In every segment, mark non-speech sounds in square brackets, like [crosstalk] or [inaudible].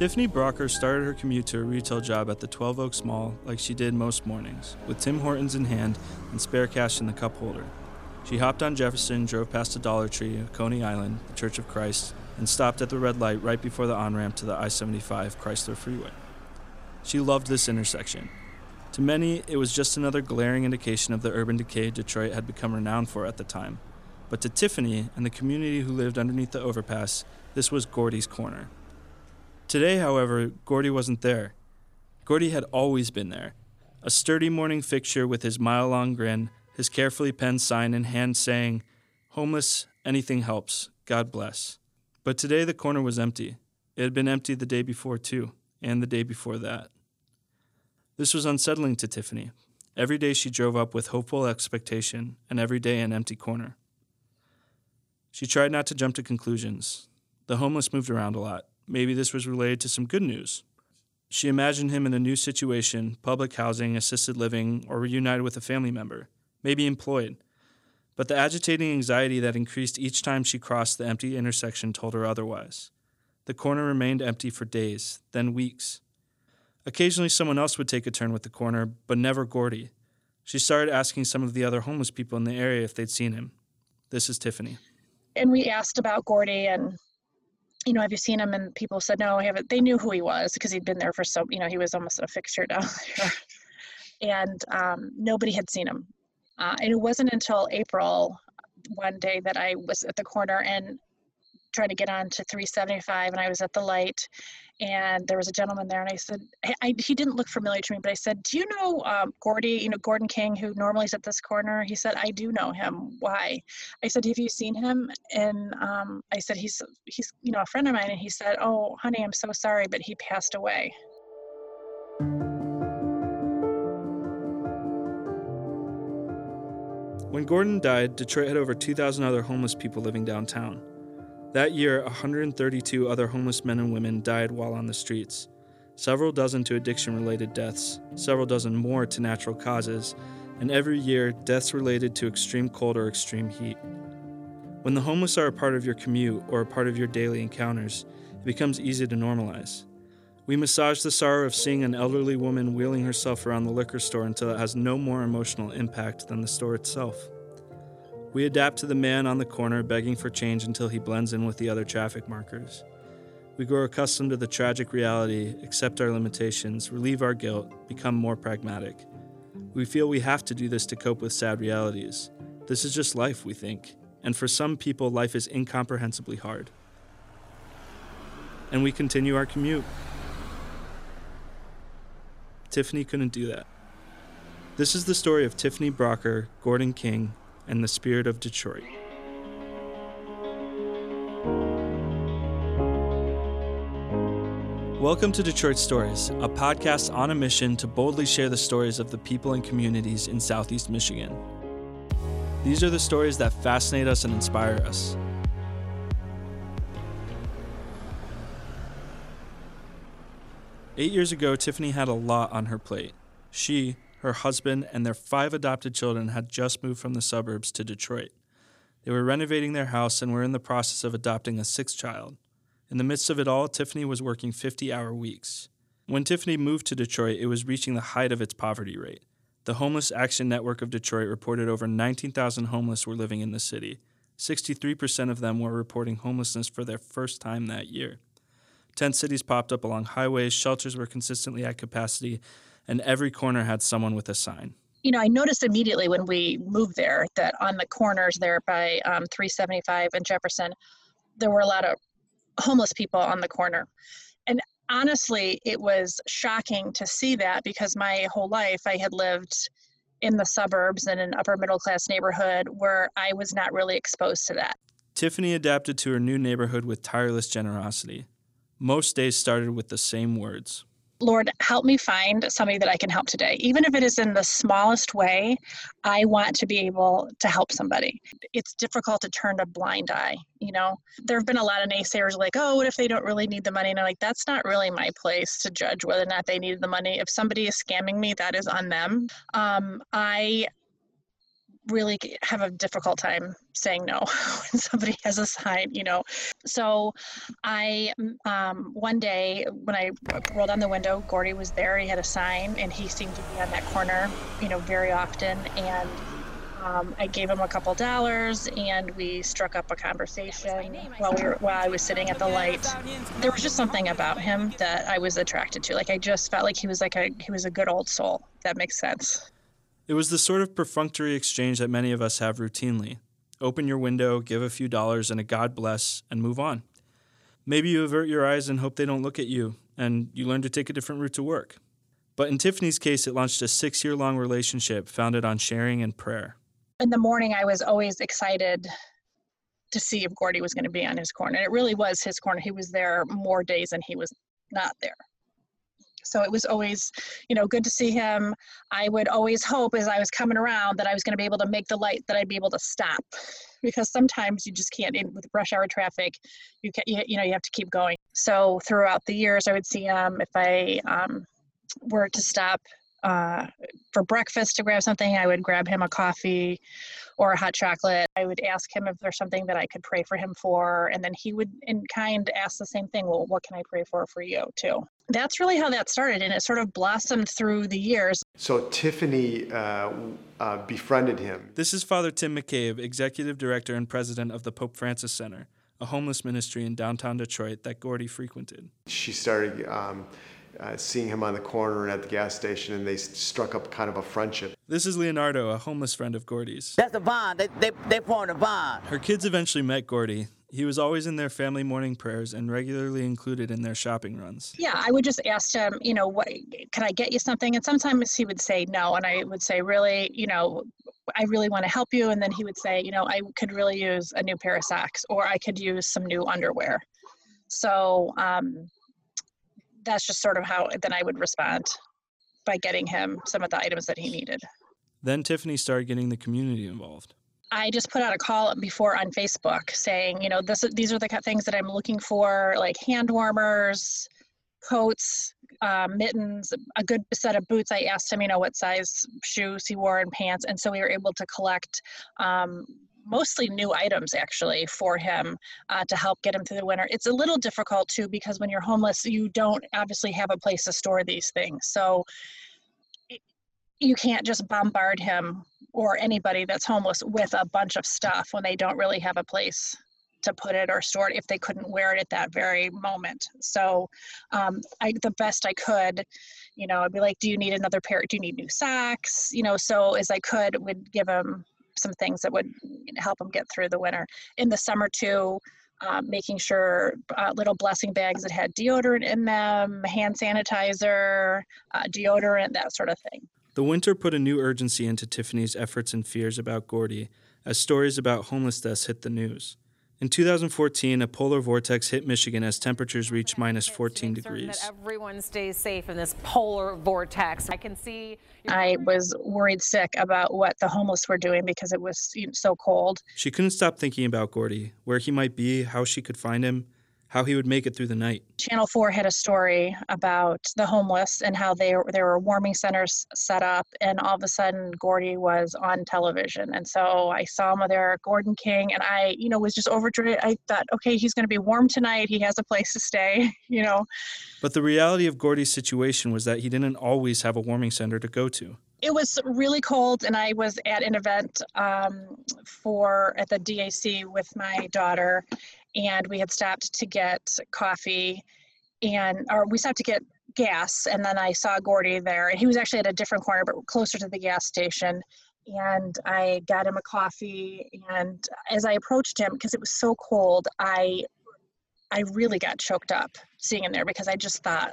Tiffany Brocker started her commute to a retail job at the 12 Oaks Mall like she did most mornings, with Tim Hortons in hand and spare cash in the cup holder. She hopped on Jefferson, drove past the Dollar Tree, Coney Island, the Church of Christ, and stopped at the red light right before the on ramp to the I 75 Chrysler Freeway. She loved this intersection. To many, it was just another glaring indication of the urban decay Detroit had become renowned for at the time. But to Tiffany and the community who lived underneath the overpass, this was Gordy's Corner. Today, however, Gordy wasn't there. Gordy had always been there. A sturdy morning fixture with his mile long grin, his carefully penned sign in hand saying, Homeless, anything helps, God bless. But today the corner was empty. It had been empty the day before, too, and the day before that. This was unsettling to Tiffany. Every day she drove up with hopeful expectation, and every day an empty corner. She tried not to jump to conclusions. The homeless moved around a lot. Maybe this was related to some good news. She imagined him in a new situation public housing, assisted living, or reunited with a family member, maybe employed. But the agitating anxiety that increased each time she crossed the empty intersection told her otherwise. The corner remained empty for days, then weeks. Occasionally, someone else would take a turn with the corner, but never Gordy. She started asking some of the other homeless people in the area if they'd seen him. This is Tiffany. And we asked about Gordy and you know, have you seen him? And people said, no, I haven't. They knew who he was because he'd been there for so, you know, he was almost a fixture down there. and um, nobody had seen him. Uh, and it wasn't until April one day that I was at the corner and trying to get on to 375 and I was at the light and there was a gentleman there and I said I, I, he didn't look familiar to me but I said do you know um, Gordy you know Gordon King who normally is at this corner? He said I do know him. Why? I said have you seen him? And um, I said he's he's you know a friend of mine. And he said oh honey I'm so sorry but he passed away. When Gordon died, Detroit had over 2,000 other homeless people living downtown. That year, 132 other homeless men and women died while on the streets, several dozen to addiction related deaths, several dozen more to natural causes, and every year, deaths related to extreme cold or extreme heat. When the homeless are a part of your commute or a part of your daily encounters, it becomes easy to normalize. We massage the sorrow of seeing an elderly woman wheeling herself around the liquor store until it has no more emotional impact than the store itself. We adapt to the man on the corner begging for change until he blends in with the other traffic markers. We grow accustomed to the tragic reality, accept our limitations, relieve our guilt, become more pragmatic. We feel we have to do this to cope with sad realities. This is just life, we think, and for some people, life is incomprehensibly hard. And we continue our commute. Tiffany couldn't do that. This is the story of Tiffany Brocker, Gordon King, and the spirit of Detroit. Welcome to Detroit Stories, a podcast on a mission to boldly share the stories of the people and communities in Southeast Michigan. These are the stories that fascinate us and inspire us. Eight years ago, Tiffany had a lot on her plate. She, her husband, and their five adopted children had just moved from the suburbs to Detroit. They were renovating their house and were in the process of adopting a sixth child. In the midst of it all, Tiffany was working 50 hour weeks. When Tiffany moved to Detroit, it was reaching the height of its poverty rate. The Homeless Action Network of Detroit reported over 19,000 homeless were living in the city. 63% of them were reporting homelessness for their first time that year. Tent cities popped up along highways, shelters were consistently at capacity, and every corner had someone with a sign. You know, I noticed immediately when we moved there that on the corners there by um, 375 and Jefferson, there were a lot of homeless people on the corner. And honestly, it was shocking to see that because my whole life I had lived in the suburbs in an upper middle class neighborhood where I was not really exposed to that. Tiffany adapted to her new neighborhood with tireless generosity. Most days started with the same words Lord, help me find somebody that I can help today. Even if it is in the smallest way, I want to be able to help somebody. It's difficult to turn a blind eye, you know? There have been a lot of naysayers like, oh, what if they don't really need the money? And I'm like, that's not really my place to judge whether or not they need the money. If somebody is scamming me, that is on them. Um, I really have a difficult time saying no [laughs] when somebody has a sign, you know. So I, um, one day when I rolled on the window, Gordy was there. He had a sign and he seemed to be on that corner, you know, very often. And um, I gave him a couple dollars and we struck up a conversation while we were while I was sitting at the light. There was just something about him that I was attracted to. Like I just felt like he was like a he was a good old soul. that makes sense. It was the sort of perfunctory exchange that many of us have routinely. Open your window, give a few dollars and a God bless, and move on. Maybe you avert your eyes and hope they don't look at you, and you learn to take a different route to work. But in Tiffany's case, it launched a six year long relationship founded on sharing and prayer in the morning, I was always excited to see if Gordy was going to be on his corner. And it really was his corner. He was there more days than he was not there. So it was always, you know, good to see him. I would always hope as I was coming around that I was going to be able to make the light that I'd be able to stop because sometimes you just can't in, with rush hour traffic you can you, you know you have to keep going so throughout the years i would see him if i um, were to stop uh, for breakfast to grab something, I would grab him a coffee or a hot chocolate. I would ask him if there's something that I could pray for him for, and then he would, in kind, ask the same thing. Well, what can I pray for for you too? That's really how that started, and it sort of blossomed through the years. So Tiffany uh, uh, befriended him. This is Father Tim McCabe, executive director and president of the Pope Francis Center, a homeless ministry in downtown Detroit that Gordy frequented. She started. Um, uh, seeing him on the corner and at the gas station, and they struck up kind of a friendship. This is Leonardo, a homeless friend of Gordy's. That's a bond. They, they, they formed a bond. Her kids eventually met Gordy. He was always in their family morning prayers and regularly included in their shopping runs. Yeah, I would just ask him, you know, what can I get you something? And sometimes he would say no, and I would say, really, you know, I really want to help you. And then he would say, you know, I could really use a new pair of socks, or I could use some new underwear. So um, that's just sort of how then I would respond by getting him some of the items that he needed. Then Tiffany started getting the community involved. I just put out a call before on Facebook saying, you know, this these are the things that I'm looking for, like hand warmers, coats, um, mittens, a good set of boots. I asked him, you know, what size shoes he wore and pants, and so we were able to collect um, mostly new items actually for him uh, to help get him through the winter. It's a little difficult too because when you're homeless, you don't obviously have a place to store these things. So you can't just bombard him or anybody that's homeless with a bunch of stuff when they don't really have a place to put it or store it if they couldn't wear it at that very moment. So, um, I the best I could, you know, I'd be like, "Do you need another pair? Do you need new socks?" You know, so as I could, would give them some things that would help them get through the winter. In the summer too, um, making sure uh, little blessing bags that had deodorant in them, hand sanitizer, uh, deodorant, that sort of thing. The winter put a new urgency into Tiffany's efforts and fears about Gordy as stories about homeless deaths hit the news. In 2014, a polar vortex hit Michigan as temperatures reached minus 14 degrees. That everyone stays safe in this polar vortex. I can see. I was worried sick about what the homeless were doing because it was so cold. She couldn't stop thinking about Gordy, where he might be, how she could find him, how he would make it through the night. Channel 4 had a story about the homeless and how they, there were warming centers set up, and all of a sudden Gordy was on television. And so I saw him there, Gordon King, and I, you know, was just overjoyed. I thought, okay, he's going to be warm tonight. He has a place to stay, [laughs] you know. But the reality of Gordy's situation was that he didn't always have a warming center to go to it was really cold and i was at an event um, for at the dac with my daughter and we had stopped to get coffee and or we stopped to get gas and then i saw gordy there and he was actually at a different corner but closer to the gas station and i got him a coffee and as i approached him because it was so cold i i really got choked up seeing him there because i just thought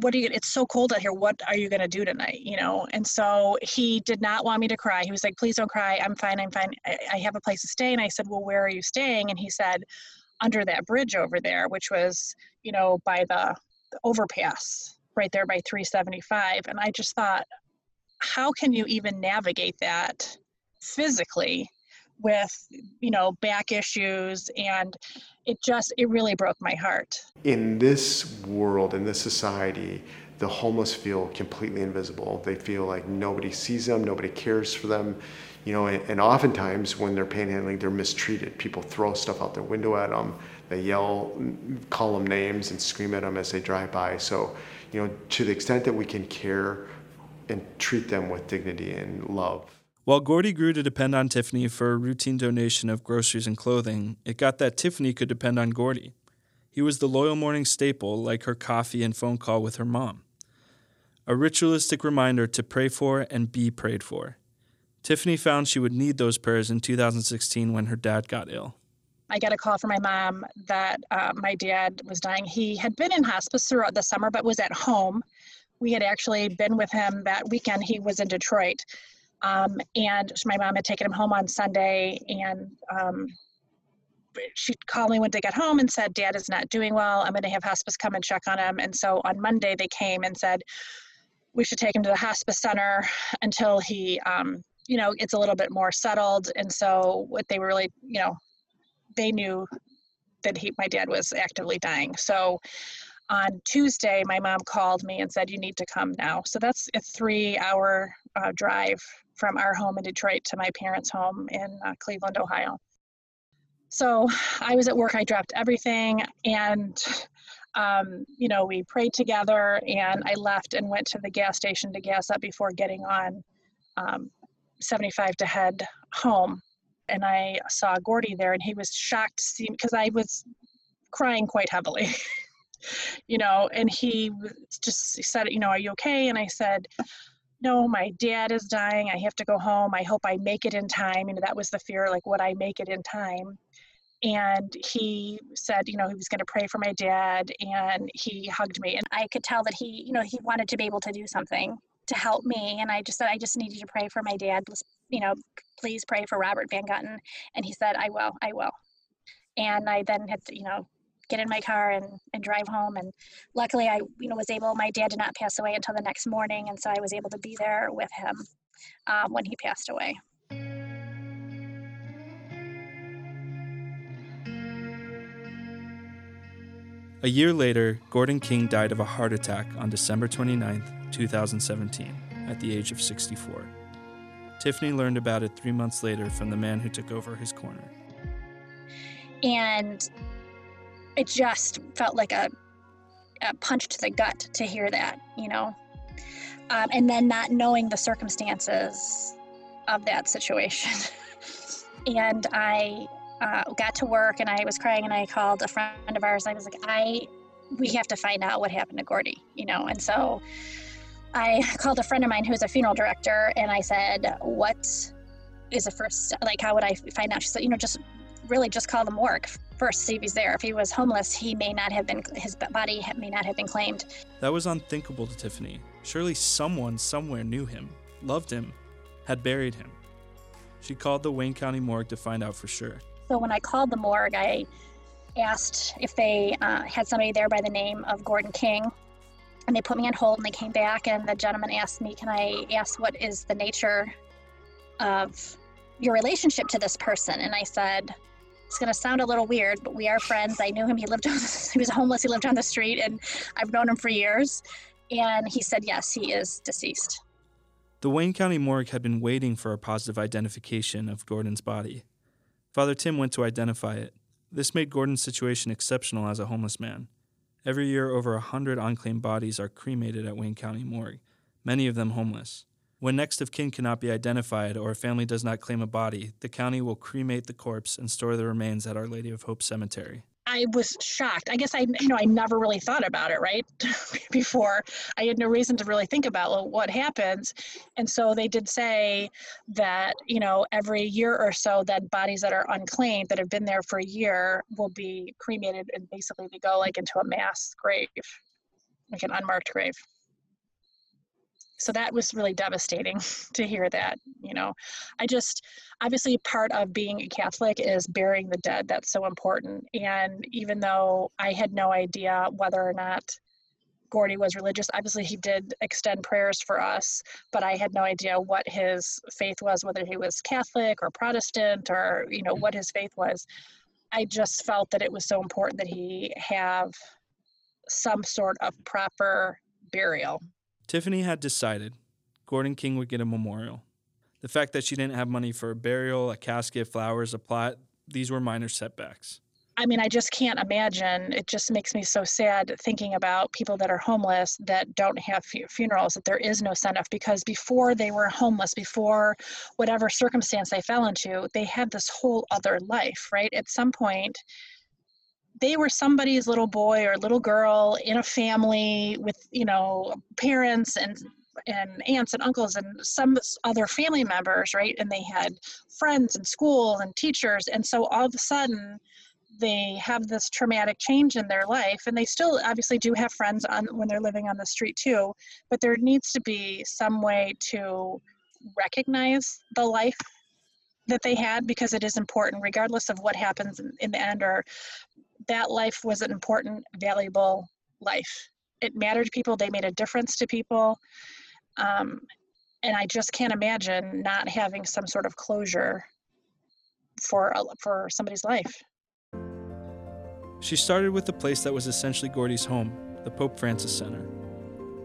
what are you it's so cold out here what are you going to do tonight you know? And so he did not want me to cry. He was like please don't cry. I'm fine i'm fine. I, I, have a place to stay. And i said well where are you staying? And he said under that bridge over there which was you know by the, the overpass right there by 375 and i just thought how can you even navigate that physically with you know back issues and it just it really broke my heart in this world in this society the homeless feel completely invisible. They feel like nobody sees them, nobody cares for them, you know, and, and oftentimes when they're panhandling, they're mistreated. People throw stuff out their window at them. They yell, call them names, and scream at them as they drive by. So, you know, to the extent that we can care and treat them with dignity and love. While Gordy grew to depend on Tiffany for a routine donation of groceries and clothing, it got that Tiffany could depend on Gordy. He was the loyal morning staple, like her coffee and phone call with her mom. A ritualistic reminder to pray for and be prayed for. Tiffany found she would need those prayers in 2016 when her dad got ill. I got a call from my mom that uh, my dad was dying. He had been in hospice throughout the summer, but was at home. We had actually been with him that weekend. He was in Detroit. Um, and my mom had taken him home on Sunday, and um, she called me when they got home and said, Dad is not doing well. I'm going to have hospice come and check on him. And so on Monday, they came and said, we should take him to the hospice center until he, um, you know, it's a little bit more settled. And so what they were really, you know, they knew that he, my dad was actively dying. So on Tuesday, my mom called me and said, You need to come now. So that's a three hour uh, drive from our home in Detroit to my parents' home in uh, Cleveland, Ohio. So I was at work, I dropped everything, and um, you know, we prayed together, and I left and went to the gas station to gas up before getting on um, 75 to head home. And I saw Gordy there, and he was shocked to see because I was crying quite heavily. [laughs] you know, and he just said, you know, are you okay? And I said, no, my dad is dying. I have to go home. I hope I make it in time. You know, that was the fear, like, would I make it in time? And he said, you know, he was going to pray for my dad and he hugged me. And I could tell that he, you know, he wanted to be able to do something to help me. And I just said, I just need you to pray for my dad. You know, please pray for Robert Van Gutten. And he said, I will, I will. And I then had you know, get in my car and, and drive home. And luckily, I you know was able. My dad did not pass away until the next morning, and so I was able to be there with him um, when he passed away. A year later, Gordon King died of a heart attack on December 29, 2017, at the age of 64. Tiffany learned about it three months later from the man who took over his corner. And it just felt like a, a punch to the gut to hear that, you know. Um, and then not knowing the circumstances of that situation. [laughs] and I uh, got to work and I was crying and I called a friend of ours. I was like, I, we have to find out what happened to Gordy, you know. And so I called a friend of mine who's a funeral director and I said, what is the first, like, how would I find out? She said, you know, just really just call the morgue first, see if he's there. If he was homeless, he may not have been, his body may not have been claimed. That was unthinkable to Tiffany. Surely someone somewhere knew him, loved him, had buried him. She called the Wayne County morgue to find out for sure. So when I called the morgue, I asked if they uh, had somebody there by the name of Gordon King. And they put me on hold and they came back and the gentleman asked me, Can I ask what is the nature of your relationship to this person? And I said, it's going to sound a little weird, but we are friends. I knew him. He lived on, [laughs] he was homeless. He lived on the street, and I've known him for years. And he said, yes, he is deceased. The Wayne County morgue had been waiting for a positive identification of Gordon's body. Father Tim went to identify it. This made Gordon's situation exceptional as a homeless man. Every year, over a hundred unclaimed bodies are cremated at Wayne County morgue, many of them homeless. When next of kin cannot be identified or a family does not claim a body, the county will cremate the corpse and store the remains at Our Lady of Hope Cemetery. I was shocked. I guess I, you know, I never really thought about it, right? [laughs] Before I had no reason to really think about what happens. And so they did say that, you know, every year or so that bodies that are unclaimed that have been there for a year will be cremated and basically they go like into a mass grave, like an unmarked grave so that was really devastating [laughs] to hear that you know. I just obviously part of being a catholic is burying the dead that's so important. And even though i had no idea whether or not gordy was religious obviously he did extend prayers for us but i had no idea what his faith was whether he was catholic or protestant or you know mm-hmm. what his faith was. I just felt that it was so important that he have some sort of proper burial. Tiffany had decided Gordon King would get a memorial. The fact that she didn't have money for a burial, a casket, flowers, a plot, these were minor setbacks. I mean, I just can't imagine. It just makes me so sad thinking about people that are homeless that don't have fu- funerals, that there is no send off because before they were homeless, before whatever circumstance they fell into, they had this whole other life, right? At some point, they were somebody's little boy or little girl in a family with, you know, parents and and aunts and uncles and some other family members, right? And they had friends and school and teachers. And so all of a sudden, they have this traumatic change in their life and they still obviously do have friends on when they're living on the street too but there needs to be some way to recognize the life that they had because it is important regardless of what happens in, in the end or that life was an important valuable life it mattered to people they made a difference to people um, and i just can't imagine not having some sort of closure for for somebody's life She started with the place that was essentially Gordy's home, the Pope Francis Center.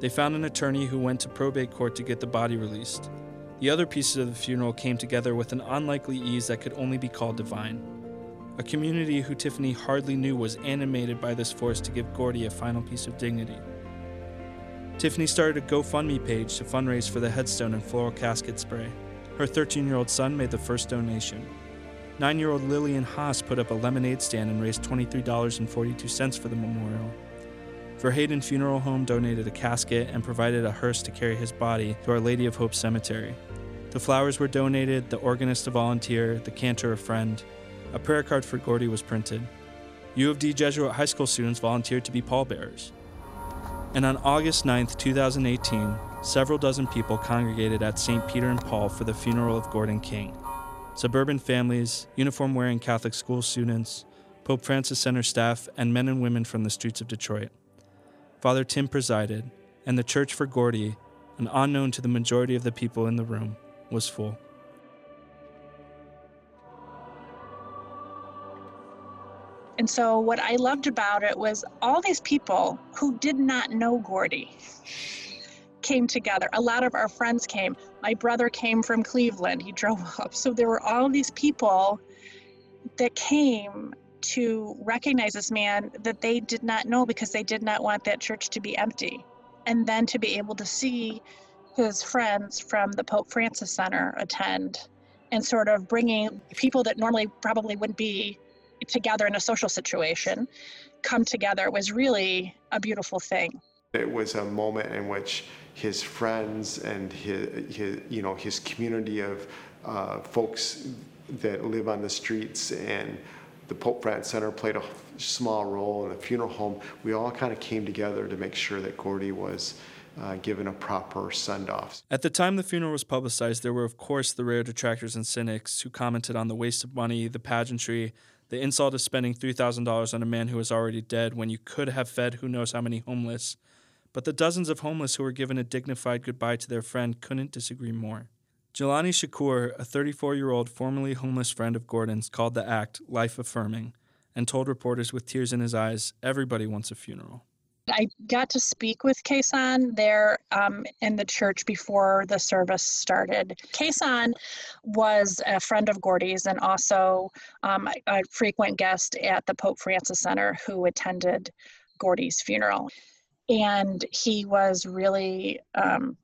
They found an attorney who went to probate court to get the body released. The other pieces of the funeral came together with an unlikely ease that could only be called divine. A community who Tiffany hardly knew was animated by this force to give Gordy a final piece of dignity. Tiffany started a GoFundMe page to fundraise for the headstone and floral casket spray. Her 13 year old son made the first donation. Nine year old Lillian Haas put up a lemonade stand and raised $23.42 for the memorial. Verheyden Funeral Home donated a casket and provided a hearse to carry his body to Our Lady of Hope Cemetery. The flowers were donated, the organist a volunteer, the cantor a friend. A prayer card for Gordy was printed. U of D Jesuit high school students volunteered to be pallbearers. And on August 9, 2018, several dozen people congregated at St. Peter and Paul for the funeral of Gordon King. Suburban families, uniform wearing Catholic school students, Pope Francis Center staff, and men and women from the streets of Detroit. Father Tim presided, and the church for Gordy, an unknown to the majority of the people in the room, was full. And so, what I loved about it was all these people who did not know Gordy came together. A lot of our friends came. My brother came from Cleveland, he drove [laughs] up. So, there were all these people that came to recognize this man that they did not know because they did not want that church to be empty. And then to be able to see his friends from the Pope Francis Center attend and sort of bringing people that normally probably wouldn't be together in a social situation come together was really a beautiful thing. It was a moment in which his friends and his, his you know, his community of uh, folks that live on the streets and the Pope Francis Center played a small role in the funeral home. We all kind of came together to make sure that Gordy was uh, given a proper send off. At the time the funeral was publicized, there were, of course, the rare detractors and cynics who commented on the waste of money, the pageantry, the insult of spending $3,000 on a man who is already dead when you could have fed who knows how many homeless. But the dozens of homeless who were given a dignified goodbye to their friend couldn't disagree more. Jelani Shakur, a 34 year old formerly homeless friend of Gordon's, called the act life affirming and told reporters with tears in his eyes everybody wants a funeral. I got to speak with Kason there um, in the church before the service started. Kason was a friend of Gordy's and also um, a, frequent guest at the Pope Francis Center who attended Gordy's funeral. And he was really um,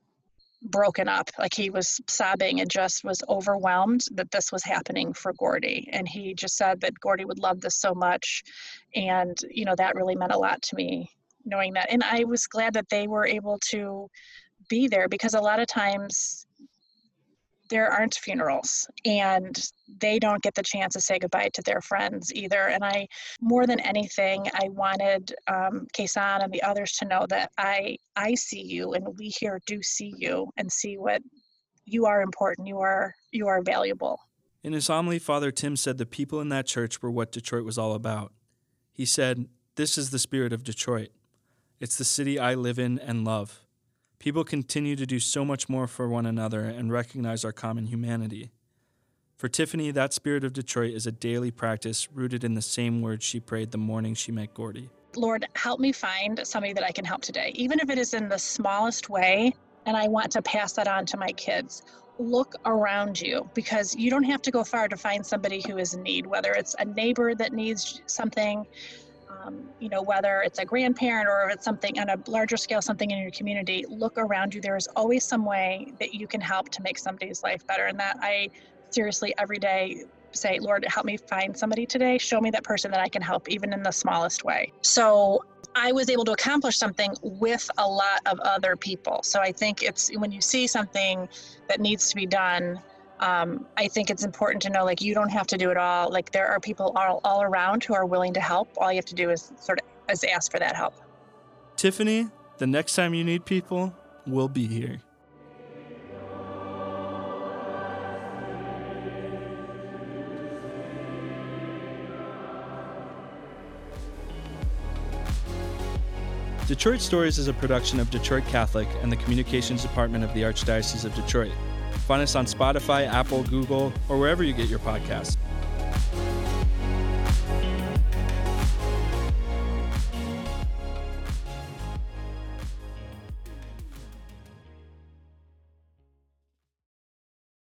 broken up. Like he was sobbing and just was overwhelmed that this was happening for Gordy. And he just said that Gordy would love this so much. And, you know, that really meant a lot to me knowing that. And I was glad that they were able to be there because a lot of times there aren't funerals and they don't get the chance to say goodbye to their friends either. And I, more than anything, I wanted um, Kason and the others to know that I, I see you and we here do see you and see what you are important. You are, you are valuable. In his homily, Father Tim said the people in that church were what Detroit was all about. He said, This is the spirit of Detroit. It's the city I live in and love. People continue to do so much more for one another and recognize our common humanity. For Tiffany, that spirit of Detroit is a daily practice rooted in the same words she prayed the morning she met Gordy. Lord, help me find somebody that I can help today, even if it is in the smallest way, and I want to pass that on to my kids. Look around you because you don't have to go far to find somebody who is in need, whether it's a neighbor that needs something, um, you know, whether it's a grandparent or if it's something on a larger scale, something in your community. Look around you. There is always some way that you can help to make somebody's life better. And that I seriously every day say, Lord, help me find somebody today. Show me that person that I can help, even in the smallest way. So I was able to accomplish something with a lot of other people. So I think it's when you see something that needs to be done, um, I think it's important to know like you don't have to do it all. Like there are people all, all around who are willing to help. All you have to do is sort of is ask for that help. Tiffany, the next time you need people, we'll be here. Detroit Stories is a production of Detroit Catholic and the Communications Department of the Archdiocese of Detroit. Find us on Spotify, Apple, Google, or wherever you get your podcasts.